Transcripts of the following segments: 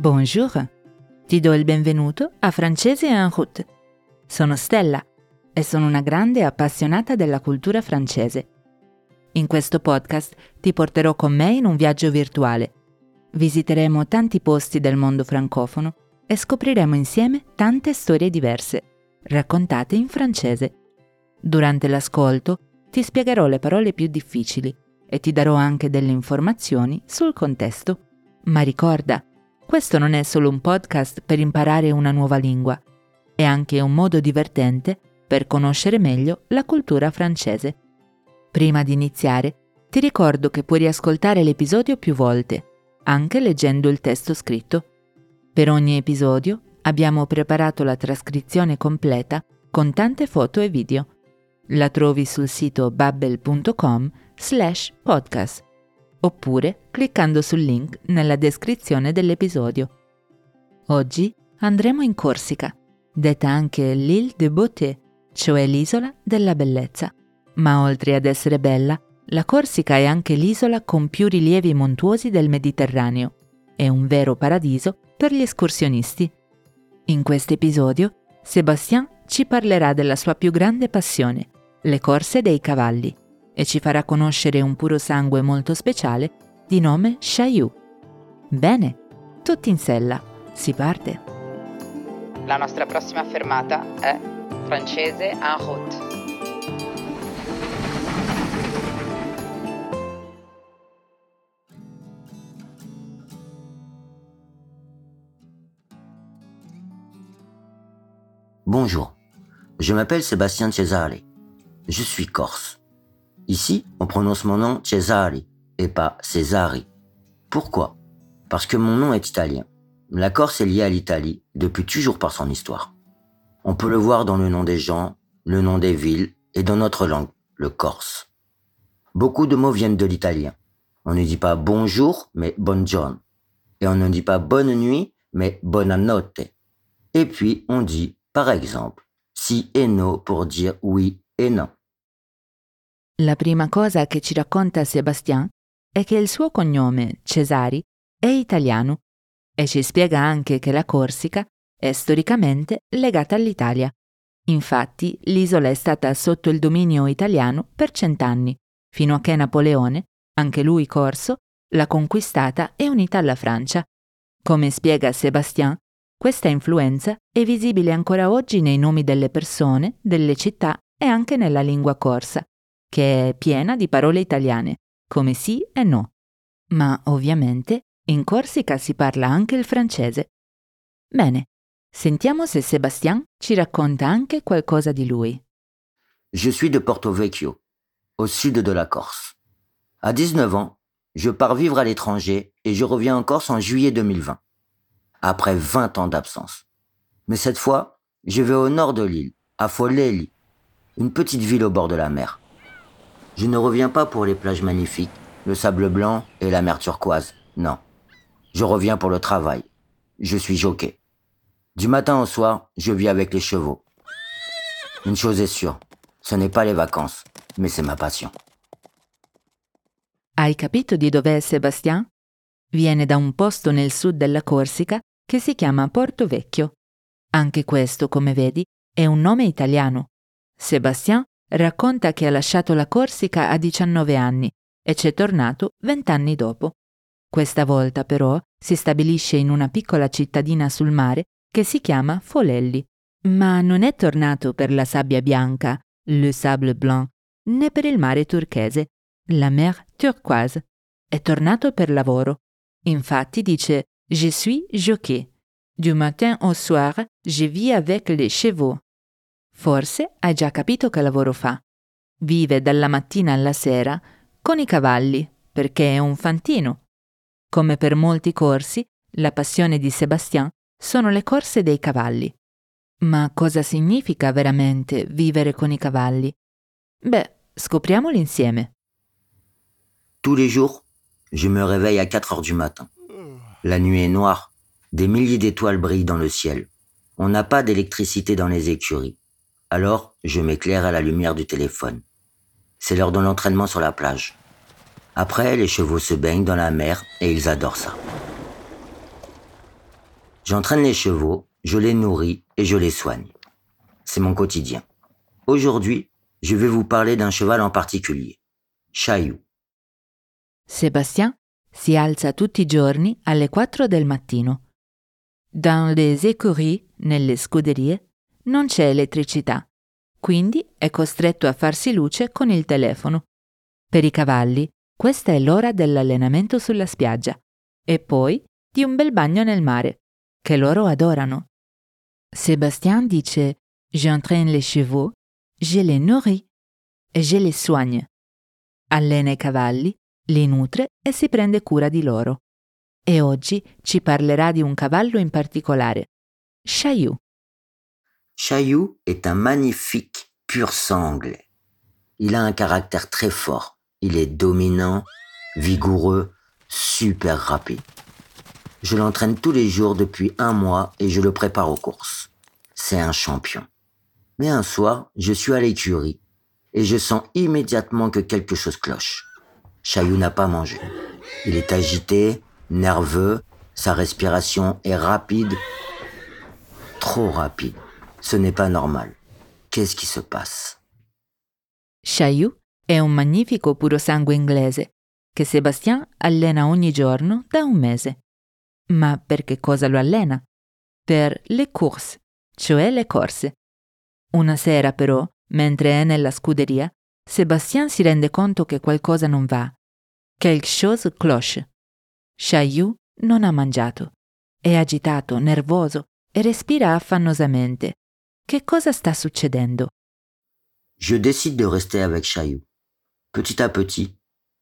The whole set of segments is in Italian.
Bonjour, ti do il benvenuto a Francese en route. Sono Stella e sono una grande appassionata della cultura francese. In questo podcast ti porterò con me in un viaggio virtuale. Visiteremo tanti posti del mondo francofono e scopriremo insieme tante storie diverse, raccontate in francese. Durante l'ascolto ti spiegherò le parole più difficili e ti darò anche delle informazioni sul contesto. Ma ricorda, questo non è solo un podcast per imparare una nuova lingua, è anche un modo divertente per conoscere meglio la cultura francese. Prima di iniziare, ti ricordo che puoi riascoltare l'episodio più volte, anche leggendo il testo scritto. Per ogni episodio abbiamo preparato la trascrizione completa con tante foto e video. La trovi sul sito babbel.com slash podcast oppure cliccando sul link nella descrizione dell'episodio. Oggi andremo in Corsica, detta anche l'Île de Beauté, cioè l'isola della bellezza. Ma oltre ad essere bella, la Corsica è anche l'isola con più rilievi montuosi del Mediterraneo. È un vero paradiso per gli escursionisti. In questo episodio, Sébastien ci parlerà della sua più grande passione, le corse dei cavalli e ci farà conoscere un puro sangue molto speciale di nome Chaillou. Bene, tutti in sella, si parte. La nostra prossima fermata è francese en route. Bonjour, je m'appelle Sébastien Cesare. Je suis corse. Ici, on prononce mon nom Cesari et pas Cesari. Pourquoi? Parce que mon nom est italien. La Corse est liée à l'Italie depuis toujours par son histoire. On peut le voir dans le nom des gens, le nom des villes et dans notre langue, le corse. Beaucoup de mots viennent de l'italien. On ne dit pas bonjour, mais buongiorno. Et on ne dit pas bonne nuit, mais buonanotte. Et puis on dit, par exemple, si et no pour dire oui et non. La prima cosa che ci racconta Sébastien è che il suo cognome, Cesari, è italiano e ci spiega anche che la Corsica è storicamente legata all'Italia. Infatti, l'isola è stata sotto il dominio italiano per cent'anni, fino a che Napoleone, anche lui corso, l'ha conquistata e unita alla Francia. Come spiega Sébastien, questa influenza è visibile ancora oggi nei nomi delle persone, delle città e anche nella lingua corsa che è piena di parole italiane, come sì e no. Ma ovviamente in Corsica si parla anche il francese. Bene, sentiamo se Sébastien ci racconta anche qualcosa di lui. Je suis de Porto Vecchio, au sud de la Corse. À 19 ans, je pars vivre à l'étranger et je reviens en Corse en juillet 2020, après 20 ans d'absence. Mais cette fois, je vais au nord de l'île, à Foleli, une petite ville au bord de la mer. Je ne reviens pas pour les plages magnifiques, le sable blanc et la mer turquoise. Non. Je reviens pour le travail. Je suis jockey. Du matin au soir, je vis avec les chevaux. Une chose est sûre, ce n'est pas les vacances, mais c'est ma passion. Hai capito di dov'è Sebastian? Viene da un posto nel sud della Corsica che si chiama Porto Vecchio. Anche questo, come vedi, è un nome italiano. Sebastian racconta che ha lasciato la Corsica a 19 anni e c'è tornato 20 anni dopo. Questa volta però si stabilisce in una piccola cittadina sul mare che si chiama Folelli. Ma non è tornato per la sabbia bianca, le sable blanc, né per il mare turchese, la mer turquoise. È tornato per lavoro. Infatti dice Je suis jockey. Du matin au soir, je vis avec les chevaux. Forse hai già capito che lavoro fa. Vive dalla mattina alla sera con i cavalli, perché è un fantino. Come per molti corsi, la passione di Sébastien sono le corse dei cavalli. Ma cosa significa veramente vivere con i cavalli? Beh, scopriamolo insieme. Tous les jours, je me réveille à 4 heures du matin. La nuit est noire, des milliers d'étoiles brillent dans le ciel. On n'a pas d'électricité dans les écuries. Alors, je m'éclaire à la lumière du téléphone. C'est l'heure de l'entraînement sur la plage. Après, les chevaux se baignent dans la mer et ils adorent ça. J'entraîne les chevaux, je les nourris et je les soigne. C'est mon quotidien. Aujourd'hui, je vais vous parler d'un cheval en particulier, Chaillou. Sébastien si alza tutti i giorni alle 4 del mattino. Dans les écuries, nelle scuderie, non c'è elettricità, quindi è costretto a farsi luce con il telefono. Per i cavalli, questa è l'ora dell'allenamento sulla spiaggia e poi di un bel bagno nel mare, che loro adorano. Sébastien dice J'entraîne les chevaux, je les nourris e je les soigne. Allena i cavalli, li nutre e si prende cura di loro. E oggi ci parlerà di un cavallo in particolare, Chaillou. Chaillou est un magnifique pur sang anglais. Il a un caractère très fort. Il est dominant, vigoureux, super rapide. Je l'entraîne tous les jours depuis un mois et je le prépare aux courses. C'est un champion. Mais un soir, je suis à l'écurie et je sens immédiatement que quelque chose cloche. Chaillou n'a pas mangé. Il est agité, nerveux, sa respiration est rapide, trop rapide. Ce n'est pas normal. Qu'est-ce qui se passe Chaillou è un magnifico purosangue inglese che Sébastien allena ogni giorno da un mese. Ma per che cosa lo allena? Per le course, cioè le corse. Una sera però, mentre è nella scuderia, Sébastien si rende conto che qualcosa non va. Quelque chose cloche. Chaillou non ha mangiato. È agitato, nervoso e respira affannosamente. Che cosa sta succedendo? Je décide de rester avec Chaillou. Petit à petit,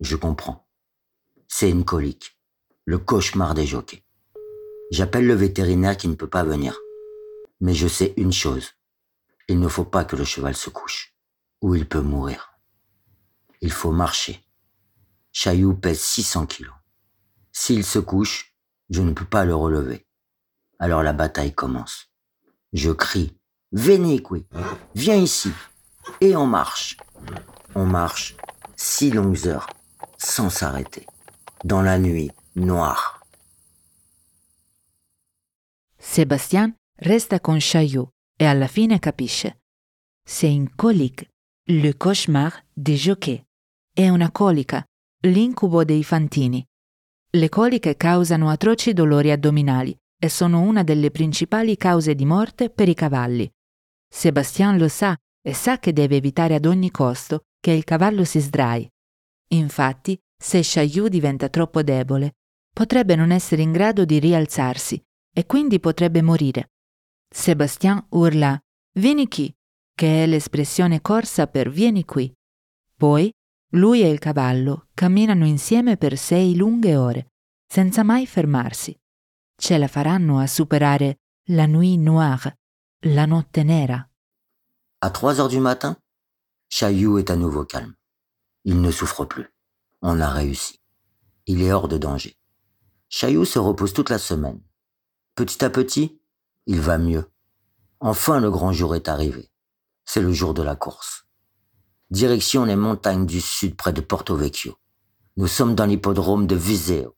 je comprends. C'est une colique. Le cauchemar des jockeys. J'appelle le vétérinaire qui ne peut pas venir. Mais je sais une chose. Il ne faut pas que le cheval se couche, ou il peut mourir. Il faut marcher. Chaillou pèse 600 kilos. S'il se couche, je ne peux pas le relever. Alors la bataille commence. Je crie, Venez, viens ici. Et on marche. On marche six longues heures, sans s'arrêter, dans la nuit noire. Sébastien resta con Chaillou e alla fine capisce. C'est une colique, le cauchemar des jockeys. È una colica, l'incubo dei fantini. Le coliche causano atroci dolori addominali e sono una delle principali cause di morte per i cavalli. Sébastien lo sa e sa che deve evitare ad ogni costo che il cavallo si sdrai. Infatti, se Chaillou diventa troppo debole, potrebbe non essere in grado di rialzarsi e quindi potrebbe morire. Sébastien urla Vieni qui, che è l'espressione corsa per vieni qui. Poi lui e il cavallo camminano insieme per sei lunghe ore, senza mai fermarsi. Ce la faranno a superare la nuit noire, la notte nera. À 3 heures du matin, Chaillou est à nouveau calme. Il ne souffre plus. On a réussi. Il est hors de danger. Chaillou se repose toute la semaine. Petit à petit, il va mieux. Enfin le grand jour est arrivé. C'est le jour de la course. Direction les montagnes du sud près de Porto Vecchio. Nous sommes dans l'hippodrome de Viseo,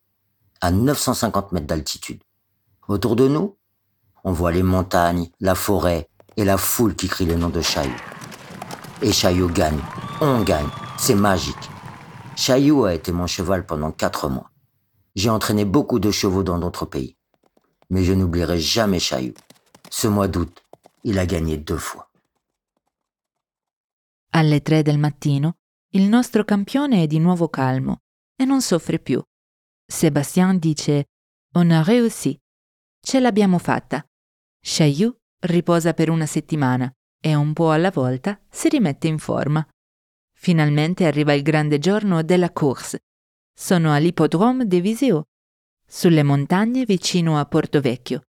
à 950 mètres d'altitude. Autour de nous, on voit les montagnes, la forêt et la foule qui crie le nom de Chaillou. Et Chaillou gagne. On gagne. C'est magique. Chaillou a été mon cheval pendant quatre mois. J'ai entraîné beaucoup de chevaux dans d'autres pays. Mais je n'oublierai jamais Chaillou. Ce mois d'août, il a gagné deux fois. Alle tre del mattino il nostro campione è di nuovo calmo e non soffre più. Sébastien dice On a réussi. Ce l'abbiamo fatta. Chaillou riposa per una settimana e un po' alla volta si rimette in forma. Finalmente arriva il grande giorno della course. Sono all'ippodrome de Visio, sulle montagne vicino a Porto Vecchio.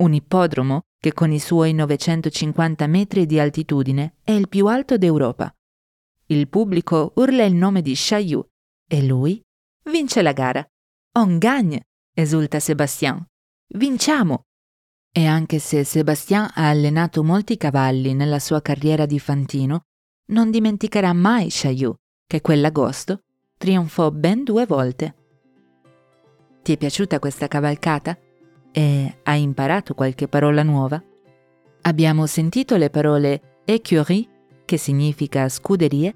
Un ippodromo che con i suoi 950 metri di altitudine è il più alto d'Europa. Il pubblico urla il nome di Chaillou e lui vince la gara. On gagne, esulta Sébastien. Vinciamo! E anche se Sébastien ha allenato molti cavalli nella sua carriera di fantino, non dimenticherà mai Chaillou, che quell'agosto trionfò ben due volte. Ti è piaciuta questa cavalcata? E hai imparato qualche parola nuova? Abbiamo sentito le parole écurie, che significa scuderie,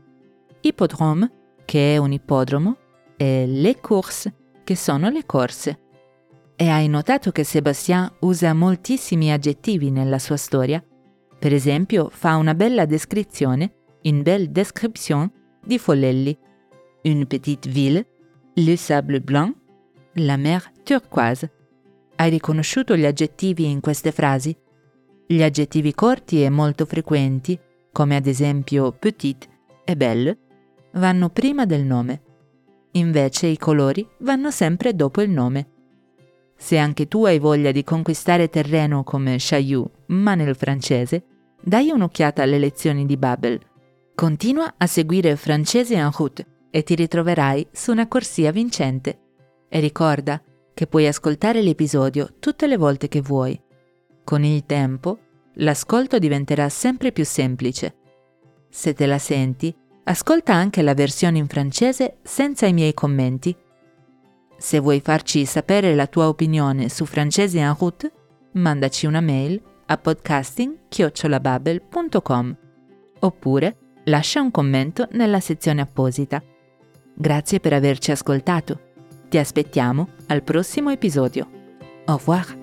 ippodrome, che è un ippodromo, e les courses, che sono le corse. E hai notato che Sébastien usa moltissimi aggettivi nella sua storia? Per esempio, fa una bella descrizione, une belle description, di Follelli, une petite ville, le sable blanc, la mer turquoise. Hai riconosciuto gli aggettivi in queste frasi? Gli aggettivi corti e molto frequenti, come ad esempio petite e belle, vanno prima del nome. Invece i colori vanno sempre dopo il nome. Se anche tu hai voglia di conquistare terreno come Chaillou, ma nel francese, dai un'occhiata alle lezioni di Babel. Continua a seguire Francese en route e ti ritroverai su una corsia vincente. E ricorda che puoi ascoltare l'episodio tutte le volte che vuoi. Con il tempo, l'ascolto diventerà sempre più semplice. Se te la senti, ascolta anche la versione in francese senza i miei commenti. Se vuoi farci sapere la tua opinione su Francese en route, mandaci una mail a podcasting-babel.com oppure lascia un commento nella sezione apposita. Grazie per averci ascoltato. Ti aspettiamo al prossimo episodio. Au revoir.